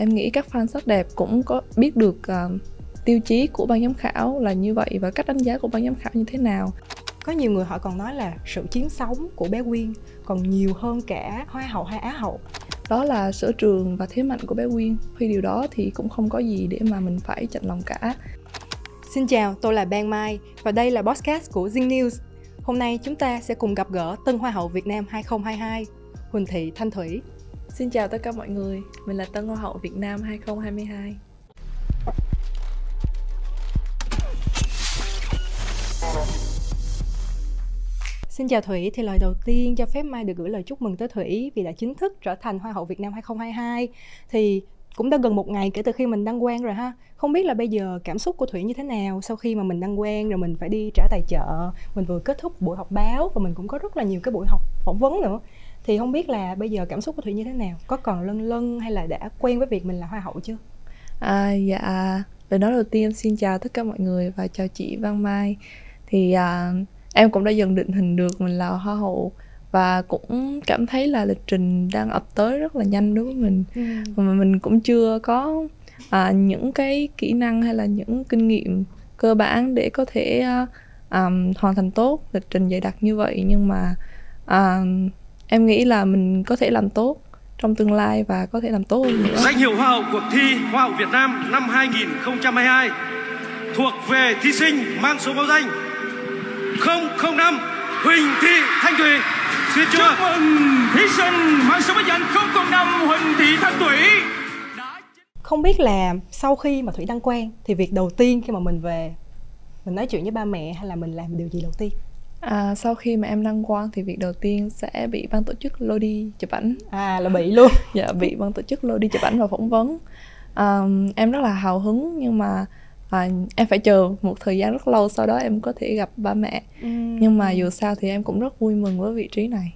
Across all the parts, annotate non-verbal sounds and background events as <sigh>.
em nghĩ các fan sắc đẹp cũng có biết được uh, tiêu chí của ban giám khảo là như vậy và cách đánh giá của ban giám khảo như thế nào có nhiều người họ còn nói là sự chiếm sóng của bé Quyên còn nhiều hơn cả hoa hậu hay á hậu đó là sở trường và thế mạnh của bé Quyên khi điều đó thì cũng không có gì để mà mình phải chạnh lòng cả Xin chào, tôi là Ban Mai và đây là podcast của Zing News. Hôm nay chúng ta sẽ cùng gặp gỡ Tân Hoa hậu Việt Nam 2022, Huỳnh Thị Thanh Thủy. Xin chào tất cả mọi người, mình là Tân Hoa hậu Việt Nam 2022. Xin chào Thủy, thì lời đầu tiên cho phép Mai được gửi lời chúc mừng tới Thủy vì đã chính thức trở thành Hoa hậu Việt Nam 2022. Thì cũng đã gần một ngày kể từ khi mình đăng quang rồi ha. Không biết là bây giờ cảm xúc của Thủy như thế nào sau khi mà mình đăng quang rồi mình phải đi trả tài trợ, mình vừa kết thúc buổi họp báo và mình cũng có rất là nhiều cái buổi học phỏng vấn nữa. Thì không biết là bây giờ cảm xúc của Thủy như thế nào? Có còn lân lân hay là đã quen với việc mình là Hoa hậu chưa? À, dạ, lời nói đầu tiên xin chào tất cả mọi người và chào chị Văn Mai. Thì à, em cũng đã dần định hình được mình là hoa hậu và cũng cảm thấy là lịch trình đang ập tới rất là nhanh đối với mình ừ. mà mình cũng chưa có à, những cái kỹ năng hay là những kinh nghiệm cơ bản để có thể um, hoàn thành tốt lịch trình dày đặc như vậy nhưng mà uh, em nghĩ là mình có thể làm tốt trong tương lai và có thể làm tốt hơn nữa. Danh hiệu Hoa hậu cuộc thi Hoa hậu Việt Nam năm 2022 thuộc về thí sinh mang số báo danh 005 Huỳnh Thị Thanh Thủy. Xin chúc mừng thí sinh mang số báo danh 005 Huỳnh Thị Thanh Thủy. Không biết là sau khi mà Thủy đăng quang thì việc đầu tiên khi mà mình về mình nói chuyện với ba mẹ hay là mình làm điều gì đầu tiên? À, sau khi mà em đăng quang thì việc đầu tiên sẽ bị ban tổ chức lôi đi chụp ảnh. À là bị luôn. <laughs> dạ bị ban tổ chức lôi đi chụp ảnh và phỏng vấn. À, em rất là hào hứng nhưng mà à, em phải chờ một thời gian rất lâu sau đó em có thể gặp ba mẹ ừ. nhưng mà dù sao thì em cũng rất vui mừng với vị trí này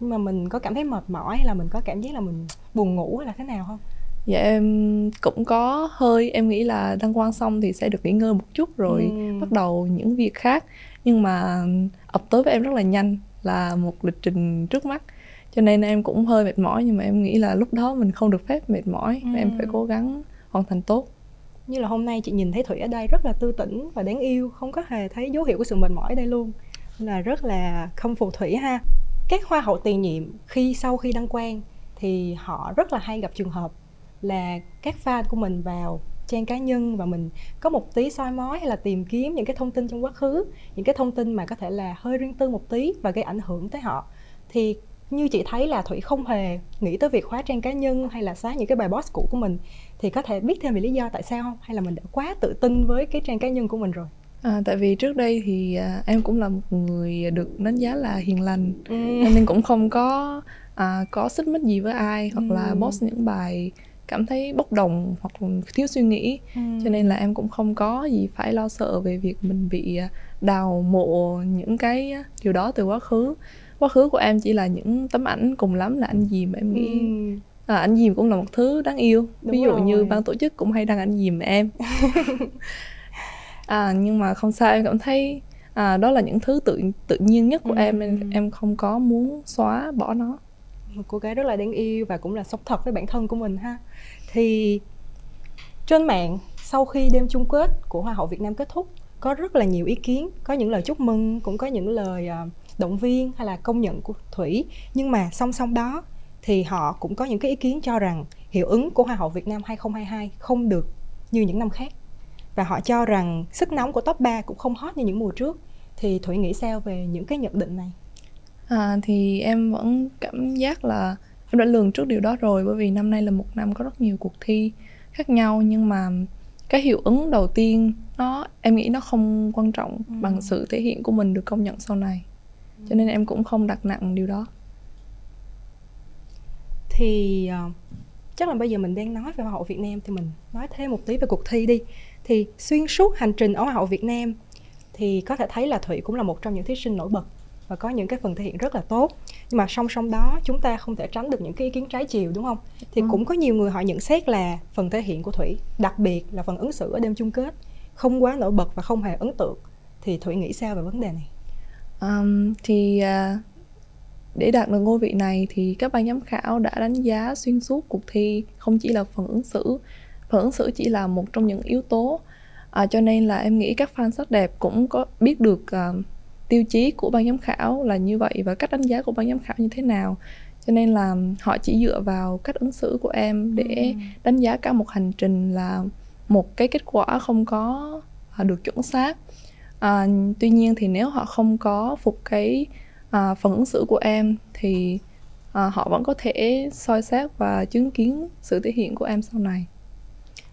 nhưng mà mình có cảm thấy mệt mỏi hay là mình có cảm giác là mình buồn ngủ hay là thế nào không dạ em cũng có hơi em nghĩ là đăng quang xong thì sẽ được nghỉ ngơi một chút rồi ừ. bắt đầu những việc khác. Nhưng mà ập tới với em rất là nhanh là một lịch trình trước mắt. Cho nên em cũng hơi mệt mỏi nhưng mà em nghĩ là lúc đó mình không được phép mệt mỏi. Ừ. em phải cố gắng hoàn thành tốt. Như là hôm nay chị nhìn thấy thủy ở đây rất là tư tỉnh và đáng yêu không có hề thấy dấu hiệu của sự mệt mỏi ở đây luôn. Là rất là không phù thủy ha. Các hoa hậu tiền nhiệm khi sau khi đăng quang thì họ rất là hay gặp trường hợp là các fan của mình vào trang cá nhân và mình có một tí soi mói hay là tìm kiếm những cái thông tin trong quá khứ những cái thông tin mà có thể là hơi riêng tư một tí và gây ảnh hưởng tới họ. Thì như chị thấy là thủy không hề nghĩ tới việc khóa trang cá nhân hay là xóa những cái bài post cũ của mình. Thì có thể biết thêm về lý do tại sao không? Hay là mình đã quá tự tin với cái trang cá nhân của mình rồi? À, tại vì trước đây thì à, em cũng là một người được đánh giá là hiền lành. Ừ. nên cũng không có à, có xích mích gì với ai hoặc ừ. là post những bài cảm thấy bốc đồng hoặc thiếu suy nghĩ ừ. cho nên là em cũng không có gì phải lo sợ về việc mình bị à, đào mộ những cái điều đó từ quá khứ quá khứ của em chỉ là những tấm ảnh cùng lắm là anh gì mà em nghĩ ừ à, anh dìm cũng là một thứ đáng yêu Đúng ví dụ rồi. như ban tổ chức cũng hay đăng anh dìm em <laughs> à, nhưng mà không sao em cảm thấy à, đó là những thứ tự tự nhiên nhất của ừ. em em không có muốn xóa bỏ nó một cô gái rất là đáng yêu và cũng là sống thật với bản thân của mình ha. Thì trên mạng, sau khi đêm chung kết của hoa hậu Việt Nam kết thúc, có rất là nhiều ý kiến, có những lời chúc mừng, cũng có những lời à, động viên hay là công nhận của Thủy. Nhưng mà song song đó, thì họ cũng có những cái ý kiến cho rằng hiệu ứng của Hoa hậu Việt Nam 2022 không được như những năm khác. Và họ cho rằng sức nóng của top 3 cũng không hot như những mùa trước. Thì Thủy nghĩ sao về những cái nhận định này? À, thì em vẫn cảm giác là em đã lường trước điều đó rồi bởi vì năm nay là một năm có rất nhiều cuộc thi khác nhau nhưng mà cái hiệu ứng đầu tiên nó em nghĩ nó không quan trọng ừ. bằng sự thể hiện của mình được công nhận sau này. Cho nên em cũng không đặt nặng điều đó. Thì uh, chắc là bây giờ mình đang nói về hoa hậu Việt Nam thì mình nói thêm một tí về cuộc thi đi. Thì xuyên suốt hành trình ở hoa hậu Việt Nam thì có thể thấy là Thủy cũng là một trong những thí sinh nổi bật và có những cái phần thể hiện rất là tốt. Nhưng mà song song đó chúng ta không thể tránh được những cái ý kiến trái chiều đúng không? Thì ừ. cũng có nhiều người họ nhận xét là phần thể hiện của thủy đặc biệt là phần ứng xử ở đêm chung kết không quá nổi bật và không hề ấn tượng. Thì thủy nghĩ sao về vấn đề này? Um, thì uh, để đạt được ngôi vị này thì các ban giám khảo đã đánh giá xuyên suốt cuộc thi không chỉ là phần ứng xử. Phần ứng xử chỉ là một trong những yếu tố. À, cho nên là em nghĩ các fan sắc đẹp cũng có biết được uh, tiêu chí của ban giám khảo là như vậy và cách đánh giá của ban giám khảo như thế nào. Cho nên là họ chỉ dựa vào cách ứng xử của em để ừ. đánh giá cả một hành trình là một cái kết quả không có à, được chuẩn xác. À, tuy nhiên thì nếu họ không có phục cái à, phần ứng xử của em thì à, họ vẫn có thể soi xét và chứng kiến sự thể hiện của em sau này.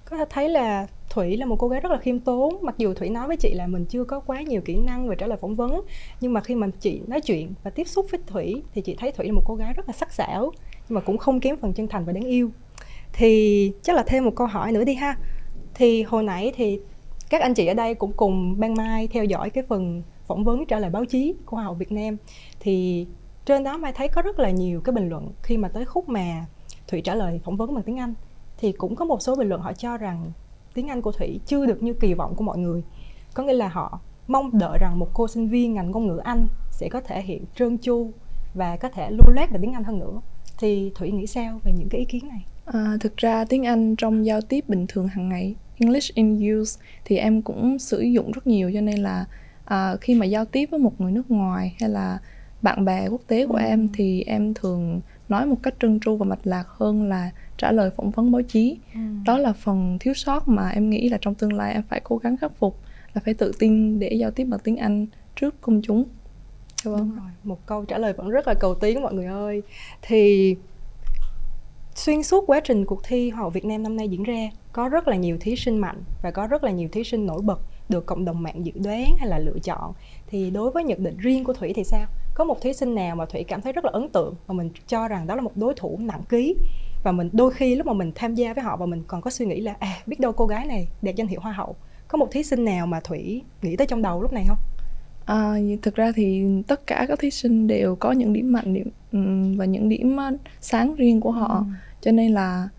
Có thể thấy là Thủy là một cô gái rất là khiêm tốn. Mặc dù Thủy nói với chị là mình chưa có quá nhiều kỹ năng về trả lời phỏng vấn, Nhưng mà khi mà chị nói chuyện và tiếp xúc với Thủy Thì chị thấy Thủy là một cô gái rất là sắc sảo, Nhưng mà cũng không kém phần chân thành và đáng yêu. Thì chắc là thêm một câu hỏi nữa đi ha. Thì hồi nãy thì các anh chị ở đây cũng cùng ban mai theo dõi cái phần phỏng vấn trả lời báo chí của Hoa hậu Việt Nam. Thì trên đó mai thấy có rất là nhiều cái bình luận khi mà tới khúc mà Thủy trả lời phỏng vấn bằng tiếng Anh. Thì cũng có một số bình luận họ cho rằng tiếng Anh của Thủy chưa được như kỳ vọng của mọi người có nghĩa là họ mong đợi rằng một cô sinh viên ngành ngôn ngữ Anh sẽ có thể hiện trơn tru và có thể lưu loát về tiếng Anh hơn nữa thì Thủy nghĩ sao về những cái ý kiến này? À, thực ra tiếng Anh trong giao tiếp bình thường hàng ngày English in use thì em cũng sử dụng rất nhiều cho nên là à, khi mà giao tiếp với một người nước ngoài hay là bạn bè quốc tế của ừ. em thì em thường nói một cách trơn tru và mạch lạc hơn là trả lời phỏng vấn báo chí ừ. đó là phần thiếu sót mà em nghĩ là trong tương lai em phải cố gắng khắc phục là phải tự tin để giao tiếp bằng tiếng anh trước công chúng Đúng rồi. một câu trả lời vẫn rất là cầu tiến mọi người ơi thì xuyên suốt quá trình cuộc thi Hoa hậu Việt Nam năm nay diễn ra có rất là nhiều thí sinh mạnh và có rất là nhiều thí sinh nổi bật được cộng đồng mạng dự đoán hay là lựa chọn thì đối với nhận định riêng của Thủy thì sao? Có một thí sinh nào mà Thủy cảm thấy rất là ấn tượng và mình cho rằng đó là một đối thủ nặng ký và mình đôi khi lúc mà mình tham gia với họ và mình còn có suy nghĩ là à biết đâu cô gái này đạt danh hiệu hoa hậu có một thí sinh nào mà Thủy nghĩ tới trong đầu lúc này không? À, thực ra thì tất cả các thí sinh đều có những điểm mạnh điểm và những điểm sáng riêng của họ ừ. cho nên là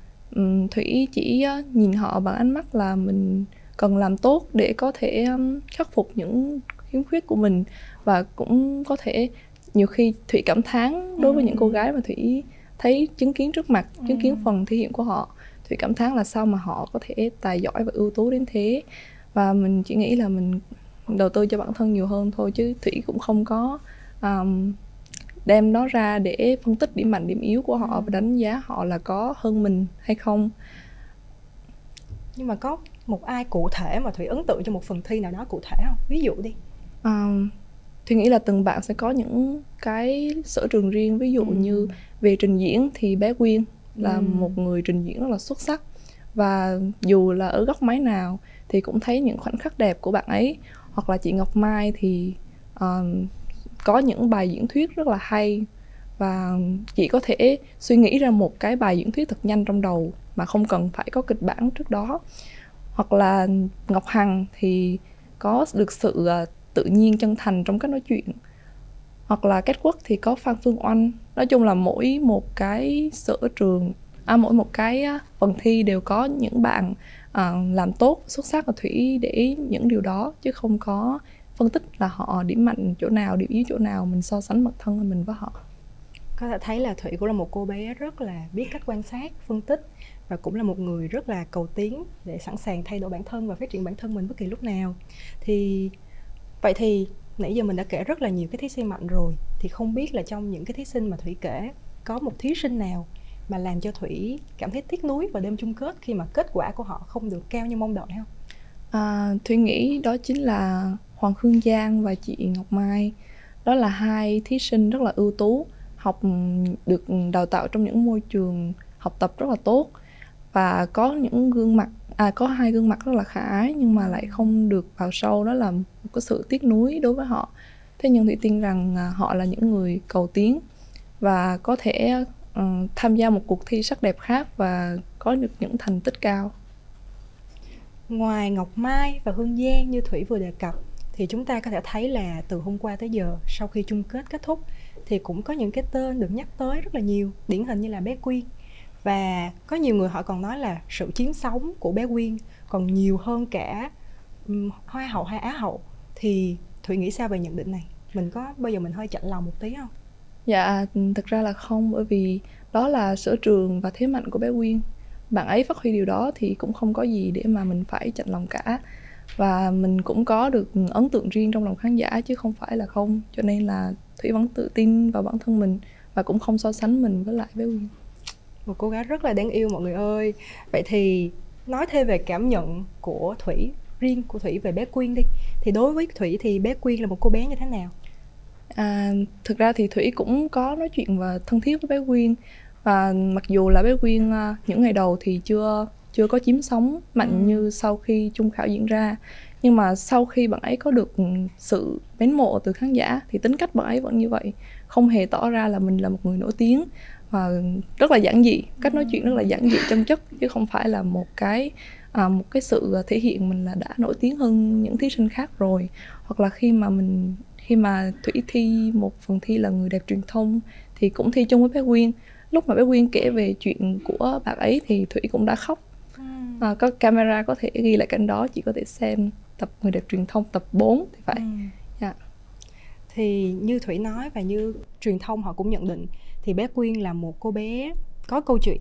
thủy chỉ nhìn họ bằng ánh mắt là mình cần làm tốt để có thể khắc phục những khiếm khuyết của mình và cũng có thể nhiều khi thủy cảm thán đối với những cô ừ. gái mà thủy thấy chứng kiến trước mặt chứng kiến ừ. phần thể hiện của họ thủy cảm thán là sao mà họ có thể tài giỏi và ưu tú đến thế và mình chỉ nghĩ là mình đầu tư cho bản thân nhiều hơn thôi chứ thủy cũng không có um, đem nó ra để phân tích điểm mạnh điểm yếu của họ và ừ. đánh giá họ là có hơn mình hay không nhưng mà có một ai cụ thể mà thủy ấn tượng cho một phần thi nào đó cụ thể không ví dụ đi um, thủy nghĩ là từng bạn sẽ có những cái sở trường riêng. Ví dụ ừ. như về trình diễn thì bé quyên là ừ. một người trình diễn rất là xuất sắc. Và dù là ở góc máy nào thì cũng thấy những khoảnh khắc đẹp của bạn ấy. Hoặc là chị ngọc mai thì uh, có những bài diễn thuyết rất là hay. Và chị có thể suy nghĩ ra một cái bài diễn thuyết thật nhanh trong đầu mà không cần phải có kịch bản trước đó. Hoặc là ngọc hằng thì có được sự uh, tự nhiên chân thành trong cách nói chuyện. Hoặc là kết quốc thì có phan phương oanh. Nói chung là mỗi một cái sở trường à, mỗi một cái phần thi đều có những bạn à, làm tốt xuất sắc và thủy để những điều đó chứ không có phân tích là họ điểm mạnh chỗ nào điểm yếu chỗ nào mình so sánh bản thân mình với họ. Có thể thấy là thủy cũng là một cô bé rất là biết cách quan sát phân tích và cũng là một người rất là cầu tiến để sẵn sàng thay đổi bản thân và phát triển bản thân mình bất kỳ lúc nào. Thì vậy thì nãy giờ mình đã kể rất là nhiều cái thí sinh mạnh rồi thì không biết là trong những cái thí sinh mà thủy kể có một thí sinh nào mà làm cho thủy cảm thấy tiếc nuối vào đêm chung kết khi mà kết quả của họ không được cao như mong đợi không? À, thủy nghĩ đó chính là hoàng khương giang và chị ngọc mai. Đó là hai thí sinh rất là ưu tú học được đào tạo trong những môi trường học tập rất là tốt và có những gương mặt à có hai gương mặt rất là khả ái nhưng mà lại không được vào sâu đó là một cái sự tiếc nuối đối với họ. Thế nhưng thủy tin rằng à, họ là những người cầu tiến và có thể uh, tham gia một cuộc thi sắc đẹp khác và có được những thành tích cao. Ngoài ngọc mai và hương giang như thủy vừa đề cập thì chúng ta có thể thấy là từ hôm qua tới giờ sau khi chung kết kết thúc thì cũng có những cái tên được nhắc tới rất là nhiều điển hình như là bé quyên. Và có nhiều người họ còn nói là sự chiến sống của bé quyên còn nhiều hơn cả um, hoa hậu hay á hậu thì thủy nghĩ sao về nhận định này mình có bao giờ mình hơi chạnh lòng một tí không Dạ, thực ra là không bởi vì đó là sở trường và thế mạnh của bé Quyên. Bạn ấy phát huy điều đó thì cũng không có gì để mà mình phải chạnh lòng cả. Và mình cũng có được ấn tượng riêng trong lòng khán giả chứ không phải là không. Cho nên là Thủy vẫn tự tin vào bản thân mình và cũng không so sánh mình với lại bé Quyên. Một cô gái rất là đáng yêu mọi người ơi. Vậy thì nói thêm về cảm nhận của Thủy riêng của Thủy về bé Quyên đi. Thì đối với Thủy thì bé Quyên là một cô bé như thế nào? À, thực ra thì Thủy cũng có nói chuyện và thân thiết với bé Quyên. Và mặc dù là bé Quyên à, những ngày đầu thì chưa chưa có chiếm sóng mạnh ừ. như sau khi trung khảo diễn ra. Nhưng mà sau khi bạn ấy có được sự mến mộ từ khán giả thì tính cách bạn ấy vẫn như vậy. Không hề tỏ ra là mình là một người nổi tiếng và rất là giản dị. Cách nói chuyện rất là giản dị chân chất chứ không phải là một cái à, một cái sự thể hiện mình là đã nổi tiếng hơn những thí sinh khác rồi hoặc là khi mà mình khi mà thủy thi một phần thi là người đẹp truyền thông thì cũng thi chung với bé quyên lúc mà bé quyên kể về chuyện của bạn ấy thì thủy cũng đã khóc ừ. à, có camera có thể ghi lại cảnh đó chỉ có thể xem tập người đẹp truyền thông tập 4 thì phải ừ. yeah. Dạ. thì như thủy nói và như truyền thông họ cũng nhận định thì bé quyên là một cô bé có câu chuyện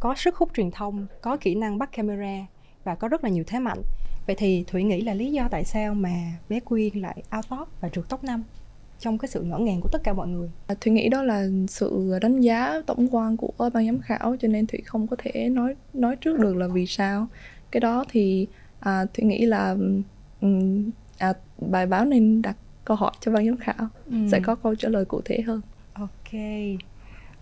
có sức hút truyền thông có kỹ năng bắt camera và có rất là nhiều thế mạnh. Vậy thì thủy nghĩ là lý do tại sao mà bé quyên lại out top và trượt top 5 trong cái sự ngỡ ngàng của tất cả mọi người? À, thủy nghĩ đó là sự đánh giá tổng quan của ban giám khảo cho nên thủy không có thể nói nói trước được là vì sao. Cái đó thì à, thủy nghĩ là um, à, bài báo nên đặt câu hỏi cho ban giám khảo ừ. sẽ có câu trả lời cụ thể hơn. Ok.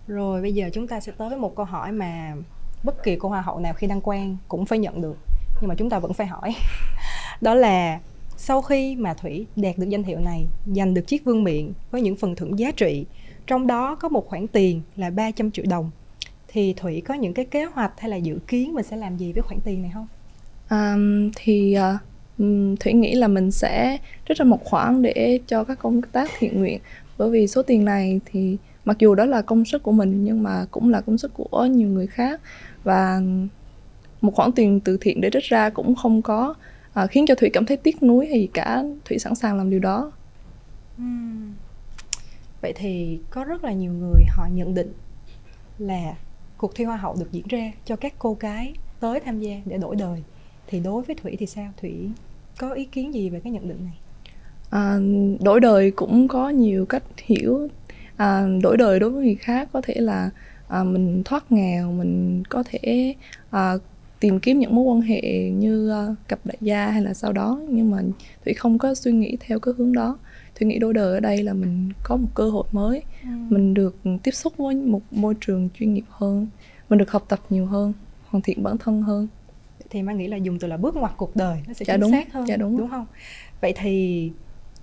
Rồi bây giờ chúng ta sẽ tới với một câu hỏi mà bất kỳ cô hoa hậu nào khi đăng quang cũng phải nhận được nhưng mà chúng ta vẫn phải hỏi. <laughs> Đó là sau khi mà thủy đạt được danh hiệu này giành được chiếc vương miện với những phần thưởng giá trị trong đó có một khoản tiền là 300 triệu đồng thì thủy có những cái kế hoạch hay là dự kiến mình sẽ làm gì với khoản tiền này không? Um, thì uh, thủy nghĩ là mình sẽ trích ra một khoản để cho các công tác thiện nguyện. Bởi vì số tiền này thì mặc dù đó là công sức của mình nhưng mà cũng là công sức của nhiều người khác. Và một khoản tiền từ thiện để trích ra cũng không có à, khiến cho thủy cảm thấy tiếc nuối hay gì cả. Thủy sẵn sàng làm điều đó. Uhm. vậy thì có rất là nhiều người họ nhận định là cuộc thi hoa hậu được diễn ra cho các cô gái tới tham gia để đổi đời. Thì đối với thủy thì sao? Thủy có ý kiến gì về cái nhận định này? À, đổi đời cũng có nhiều cách hiểu. À, đổi đời đối với người khác có thể là à, mình thoát nghèo mình có thể à, tìm kiếm những mối quan hệ như cặp đại gia hay là sau đó. Nhưng mà thủy không có suy nghĩ theo cái hướng đó. Thủy nghĩ đôi đời ở đây là mình có một cơ hội mới. Ừ. mình được tiếp xúc với một môi trường chuyên nghiệp hơn. Mình được học tập nhiều hơn hoàn thiện bản thân hơn. Thì mang nghĩ là dùng từ là bước ngoặt cuộc đời nó sẽ dạ, chính đúng. xác hơn dạ, đúng. đúng không? Vậy thì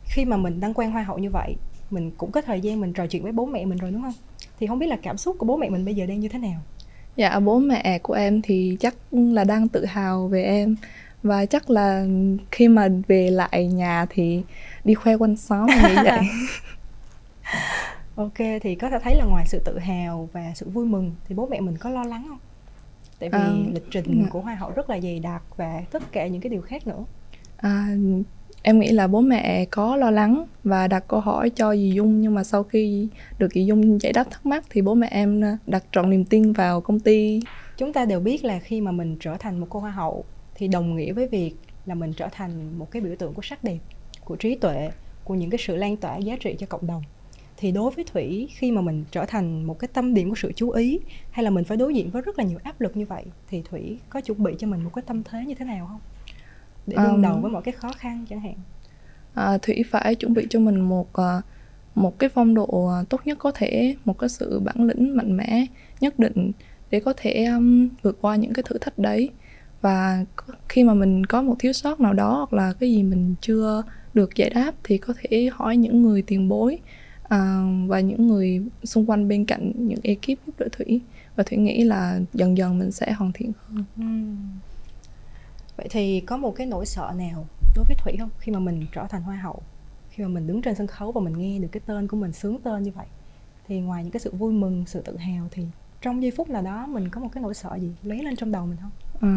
khi mà mình đăng quan hoa hậu như vậy mình cũng có thời gian mình trò chuyện với bố mẹ mình rồi đúng không? Thì không biết là cảm xúc của bố mẹ mình bây giờ đang như thế nào Dạ bố mẹ của em thì chắc là đang tự hào về em và chắc là khi mà về lại nhà thì đi khoe quanh xóm như vậy. <laughs> ok thì có thể thấy là ngoài sự tự hào và sự vui mừng thì bố mẹ mình có lo lắng không? Tại vì à, lịch trình của hoa hậu rất là dày đặc và tất cả những cái điều khác nữa. À, em nghĩ là bố mẹ có lo lắng và đặt câu hỏi cho dì Dung nhưng mà sau khi được dì Dung giải đáp thắc mắc thì bố mẹ em ờ, đặt trọn niềm tin vào công ty. Chúng ta đều biết là khi mà mình trở thành một cô hoa hậu thì đồng nghĩa với việc là mình trở thành một cái biểu tượng của sắc đẹp, của trí tuệ, của những cái sự lan tỏa giá trị cho cộng đồng. Thì đối với Thủy khi mà mình trở thành một cái tâm điểm của sự chú ý hay là mình phải đối diện với rất là nhiều áp lực như vậy thì Thủy có chuẩn bị cho mình một cái tâm thế như thế nào không? Để đương um, đầu với mọi cái khó khăn chẳng hạn. À, thủy phải chuẩn bị cho mình một uh, một cái phong độ uh, tốt nhất có thể một cái sự bản lĩnh mạnh mẽ nhất định để có thể um, vượt qua những cái thử thách đấy. Và khi mà mình có một thiếu sót nào đó hoặc là cái gì mình chưa được giải đáp thì có thể hỏi những người tiền bối uh, và những người xung quanh bên cạnh những ekip giúp đỡ thủy. Và thủy nghĩ là dần dần mình sẽ hoàn thiện hơn. Uhm vậy thì có một cái nỗi sợ nào đối với thủy không? Khi mà mình trở thành hoa hậu khi mà mình đứng trên sân khấu và mình nghe được cái tên của mình sướng tên như vậy thì ngoài những cái sự vui mừng sự tự hào thì trong giây phút nào đó mình có một cái nỗi sợ gì lóe lên trong đầu mình không? À,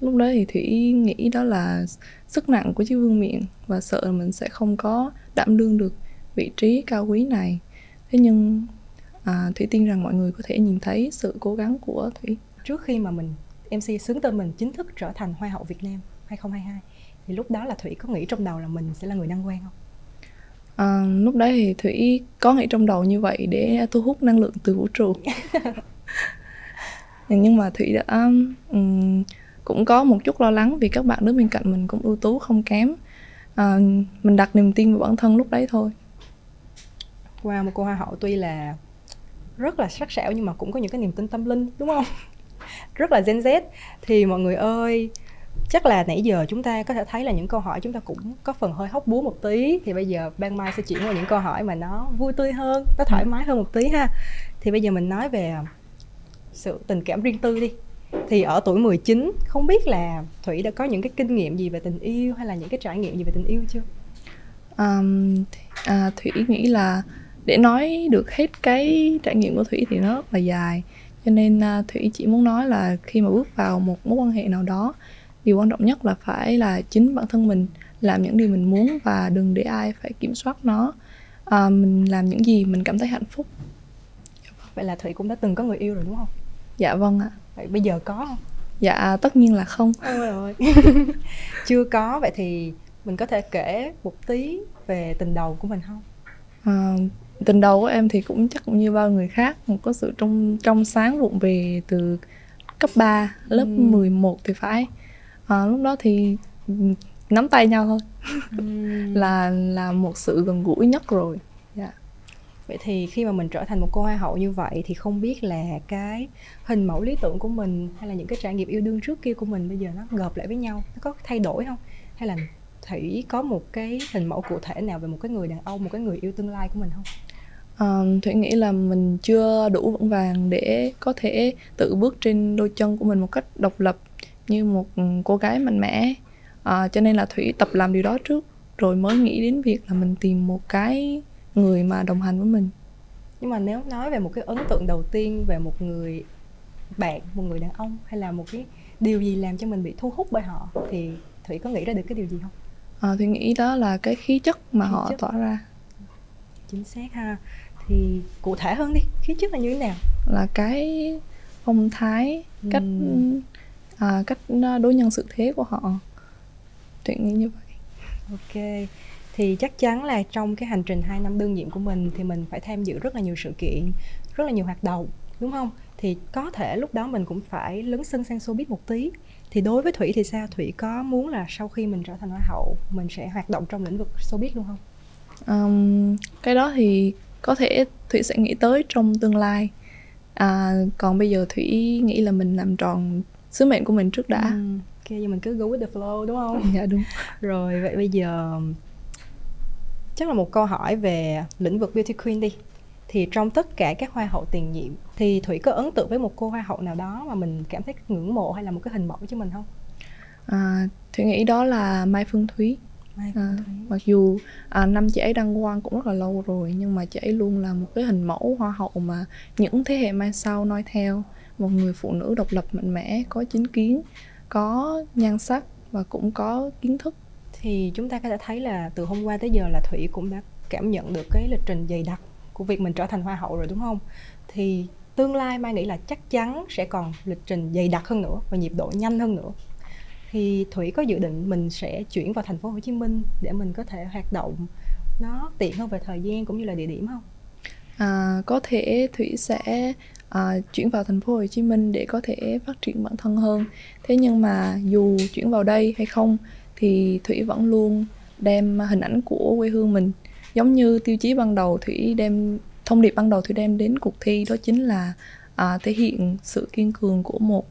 lúc đó thì thủy nghĩ đó là sức nặng của chiếc vương miện và sợ là mình sẽ không có đảm đương được vị trí cao quý này. Thế nhưng à, thủy tin rằng mọi người có thể nhìn thấy sự cố gắng của thủy. Trước khi mà mình MC xướng tên mình chính thức trở thành Hoa hậu Việt Nam 2022 thì lúc đó là Thủy có nghĩ trong đầu là mình sẽ là người đăng quang không? À, lúc đấy thì Thủy có nghĩ trong đầu như vậy để thu hút năng lượng từ vũ trụ. <laughs> Nhưng mà Thủy đã um, cũng có một chút lo lắng vì các bạn đứng bên cạnh mình cũng ưu tú không kém. À, mình đặt niềm tin vào bản thân lúc đấy thôi. Qua wow, một cô hoa hậu tuy là rất là sắc sảo nhưng mà cũng có những cái niềm tin tâm linh đúng không rất là Gen Z. Thì mọi người ơi chắc là nãy giờ chúng ta có thể thấy là những câu hỏi chúng ta cũng có phần hơi hóc búa một tí. Thì bây giờ ban mai sẽ chuyển qua những câu hỏi mà nó vui tươi hơn nó thoải mái hơn một tí ha. Thì bây giờ mình nói về à, sự tình cảm riêng tư đi. Thì ở tuổi 19 không biết là Thủy đã có những cái kinh nghiệm gì về tình yêu hay là những cái trải nghiệm gì về tình yêu chưa? Um, à, Thủy nghĩ là để nói được hết cái trải nghiệm của Thủy thì nó rất là dài cho nên uh, Thủy chỉ muốn nói là khi mà bước vào một mối quan hệ nào đó điều quan trọng nhất là phải là chính bản thân mình làm những điều mình muốn và đừng để ai phải kiểm soát nó. À, mình làm những gì mình cảm thấy hạnh phúc. Vậy là thủy cũng đã từng có người yêu rồi đúng không? Dạ vâng ạ. Vậy bây giờ có không? Dạ tất nhiên là không. Ôi <laughs> chưa có vậy thì mình có thể kể một tí về tình đầu của mình không? À, tình đầu của em thì cũng chắc cũng như bao người khác một có sự trong trong sáng vụng về từ cấp 3 lớp ừ. 11 thì phải à, lúc đó thì nắm tay nhau thôi ừ. <laughs> là là một sự gần gũi nhất rồi yeah. Dạ. vậy thì khi mà mình trở thành một cô hoa hậu như vậy thì không biết là cái hình mẫu lý tưởng của mình hay là những cái trải nghiệm yêu đương trước kia của mình bây giờ nó gộp lại với nhau nó có thay đổi không hay là thủy có một cái hình mẫu cụ thể nào về một cái người đàn ông một cái người yêu tương lai của mình không Uh, Thủy nghĩ là mình chưa đủ vững vàng để có thể tự bước trên đôi chân của mình một cách độc lập như một cô gái mạnh mẽ. À, cho nên là thủy tập làm điều đó trước rồi mới nghĩ đến việc là mình tìm một cái người mà đồng hành với mình. Nhưng mà nếu nói về một cái ấn tượng đầu tiên về một người bạn một người đàn ông hay là một cái điều gì làm cho mình bị thu hút bởi họ thì thủy có nghĩ ra được cái điều gì không? À, thủy nghĩ đó là cái khí chất mà khí họ chất. tỏa ra. Chính xác ha thì cụ thể hơn đi khí chất là như thế nào? Là cái phong thái cách ừ à, cách à, đối nhân xử thế của họ. Chuyện như vậy. Ok thì chắc chắn là trong cái hành trình 2 năm đương nhiệm của mình thì mình phải tham dự rất là nhiều sự kiện rất là nhiều hoạt động đúng không? Thì có thể lúc đó mình cũng phải lấn sân sang showbiz một tí. Thì đối với thủy thì sao? Thủy có muốn là sau khi mình trở thành hoa hậu mình sẽ hoạt động trong lĩnh vực showbiz luôn không? Um, cái đó thì có thể thủy sẽ nghĩ tới trong tương lai. À, còn bây giờ thủy nghĩ là mình làm tròn sứ mệnh của mình trước đã. Ừ. ok giờ mình cứ go with the flow đúng không? Dạ đúng. Rồi vậy bây giờ chắc là một câu hỏi về lĩnh vực beauty queen đi. Thì trong tất cả các hoa hậu tiền nhiệm thì thủy có ấn tượng với một cô hoa hậu nào đó mà mình cảm thấy ngưỡng mộ hay là một cái hình mẫu cho mình không? À, thủy nghĩ đó là mai phương thúy à, mặc dù à, năm chị ấy đăng quang cũng rất là lâu rồi nhưng mà chị ấy luôn là một cái hình mẫu hoa hậu mà những thế hệ mai sau nói theo. Một người phụ nữ độc lập mạnh mẽ có chính kiến có nhan sắc và cũng có kiến thức. Thì chúng ta có thể thấy là từ hôm qua tới giờ là thủy cũng đã cảm nhận được cái lịch trình dày đặc của việc mình trở thành hoa hậu rồi đúng không? Thì tương lai mai nghĩ là chắc chắn sẽ còn lịch trình dày đặc hơn nữa và nhịp độ nhanh hơn nữa thì thủy có dự định mình sẽ chuyển vào thành phố hồ chí minh để mình có thể hoạt động nó tiện hơn về thời gian cũng như là địa điểm không? À, có thể thủy sẽ à, chuyển vào thành phố Hồ Chí Minh để có thể phát triển bản thân hơn. Thế nhưng mà dù chuyển vào đây hay không thì thủy vẫn luôn đem hình ảnh của quê hương mình. Giống như tiêu chí ban đầu thủy đem thông điệp ban đầu thủy đem đến cuộc thi đó chính là à, thể hiện sự kiên cường của một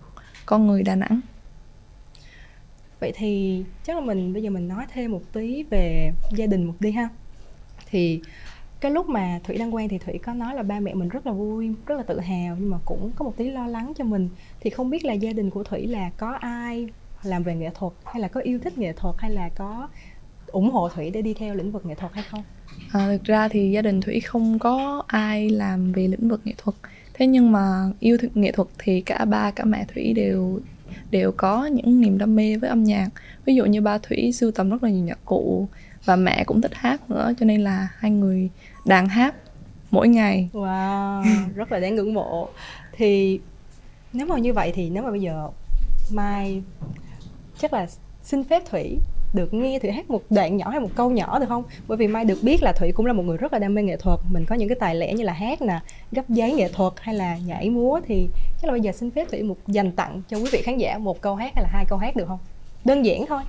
con người đà nẵng vậy thì chắc là mình bây giờ mình nói thêm một tí về gia đình một đi ha. Thì cái lúc mà thủy đăng quang thì thủy có nói là ba mẹ mình rất là vui rất là tự hào nhưng mà cũng có một tí lo lắng cho mình. Thì không biết là gia đình của thủy là có ai làm về nghệ thuật hay là có yêu thích nghệ thuật hay là có ủng hộ thủy để đi theo lĩnh vực nghệ thuật hay không? À, thực ra thì gia đình thủy không có ai làm về lĩnh vực nghệ thuật. Thế nhưng mà yêu thích nghệ thuật thì cả ba cả mẹ thủy đều đều có những niềm đam mê với âm nhạc. Ví dụ như ba thủy, sưu tầm rất là nhiều nhạc cụ và mẹ cũng thích hát nữa, cho nên là hai người đàn hát mỗi ngày. Wow, rất là đáng ngưỡng mộ. Thì nếu mà như vậy thì nếu mà bây giờ mai chắc là xin phép thủy được nghe thủy hát một đoạn nhỏ hay một câu nhỏ được không? Bởi vì mai được biết là thủy cũng là một người rất là đam mê nghệ thuật. Mình có những cái tài lẻ như là hát nè gấp giấy nghệ thuật hay là nhảy múa thì chắc là bây giờ xin phép thủy một dành tặng cho quý vị khán giả một câu hát hay là hai câu hát được không? Đơn giản thôi.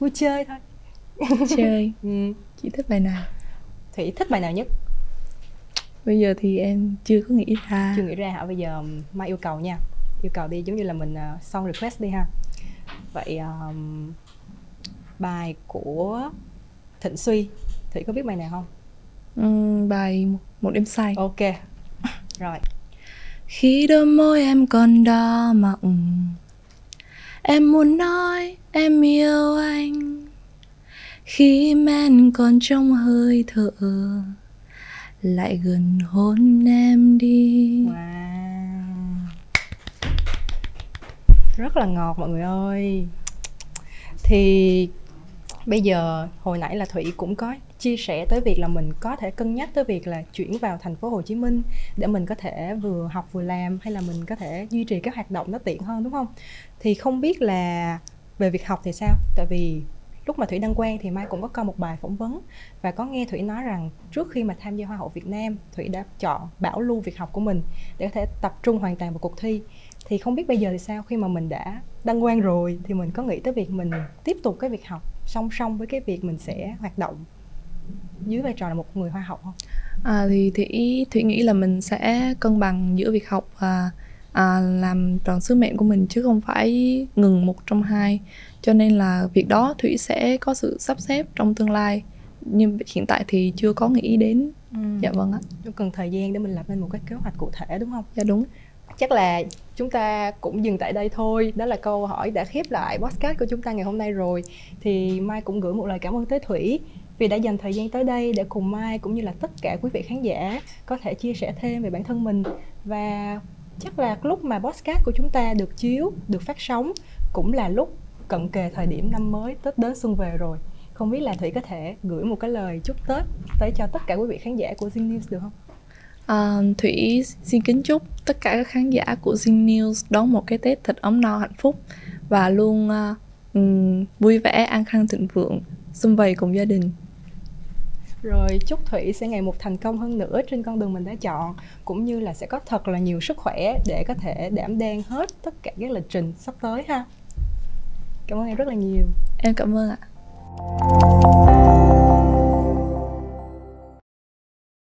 Vui chơi thôi. Chơi. <laughs> Ừ. chị thích bài nào? Thủy thích bài nào nhất? Bây giờ thì em chưa có nghĩ ra. Chưa nghĩ ra hả? Bây giờ mai yêu cầu nha. Yêu cầu đi giống như là mình uh, song request đi ha. Vậy um, bài của thịnh suy. Thủy có biết bài nào không? Ừm, bài một đêm say. Ok. Rồi. Khi đôi môi em còn đỏ mọng em muốn nói em yêu anh. Khi men còn trong hơi thở lại gần hôn em đi. Wow. Rất là ngọt mọi người ơi. Thì bây giờ hồi nãy là thủy cũng có chia sẻ tới việc là mình có thể cân nhắc tới việc là chuyển vào thành phố Hồ Chí Minh để mình có thể vừa học vừa làm, hay là mình có thể duy trì các hoạt động nó tiện hơn, đúng không? Thì không biết là về việc học thì sao? Tại vì lúc mà Thủy đăng quang thì Mai cũng có coi một bài phỏng vấn và có nghe Thủy nói rằng trước khi mà tham gia Hoa hậu Việt Nam, Thủy đã chọn, bảo lưu việc học của mình để có thể tập trung hoàn toàn vào cuộc thi thì không biết bây giờ thì sao khi mà mình đã đăng quang rồi thì mình có nghĩ tới việc mình tiếp tục cái việc học song song với cái việc mình sẽ hoạt động dưới vai trò là một người hoa hậu không? À, thì Thủy Thủy nghĩ là mình sẽ cân bằng giữa việc học và à, làm tròn sứ mệnh của mình chứ không phải ngừng một trong hai cho nên là việc đó Thủy sẽ có sự sắp xếp trong tương lai nhưng hiện tại thì chưa có nghĩ đến Ừ. dạ vâng ạ cần thời gian để mình lập nên một cái kế hoạch cụ thể đúng không? dạ đúng Chắc là chúng ta cũng dừng tại đây thôi. Đó là câu hỏi đã khép lại podcast của chúng ta ngày hôm nay rồi. Thì Mai cũng gửi một lời cảm ơn tới Thủy vì đã dành thời gian tới đây để cùng Mai cũng như là tất cả quý vị khán giả có thể chia sẻ thêm về bản thân mình và chắc là lúc mà podcast của chúng ta được chiếu, được phát sóng cũng là lúc cận kề thời điểm năm mới Tết đến xuân về rồi. Không biết là Thủy có thể gửi một cái lời chúc Tết tới cho tất cả quý vị khán giả của Zing News được không? À, Thủy xin kính chúc tất cả các khán giả của Zing News đón một cái Tết thật ấm no hạnh phúc và luôn à, ừm, vui vẻ an khang thịnh vượng xung vầy cùng gia đình. Rồi chúc Thủy sẽ ngày một thành công hơn nữa trên con đường mình đã chọn Cũng như là sẽ có thật là nhiều sức khỏe để có thể đảm đang hết tất cả các lịch trình sắp tới ha. Cảm ơn em rất là nhiều. Em cảm ơn ạ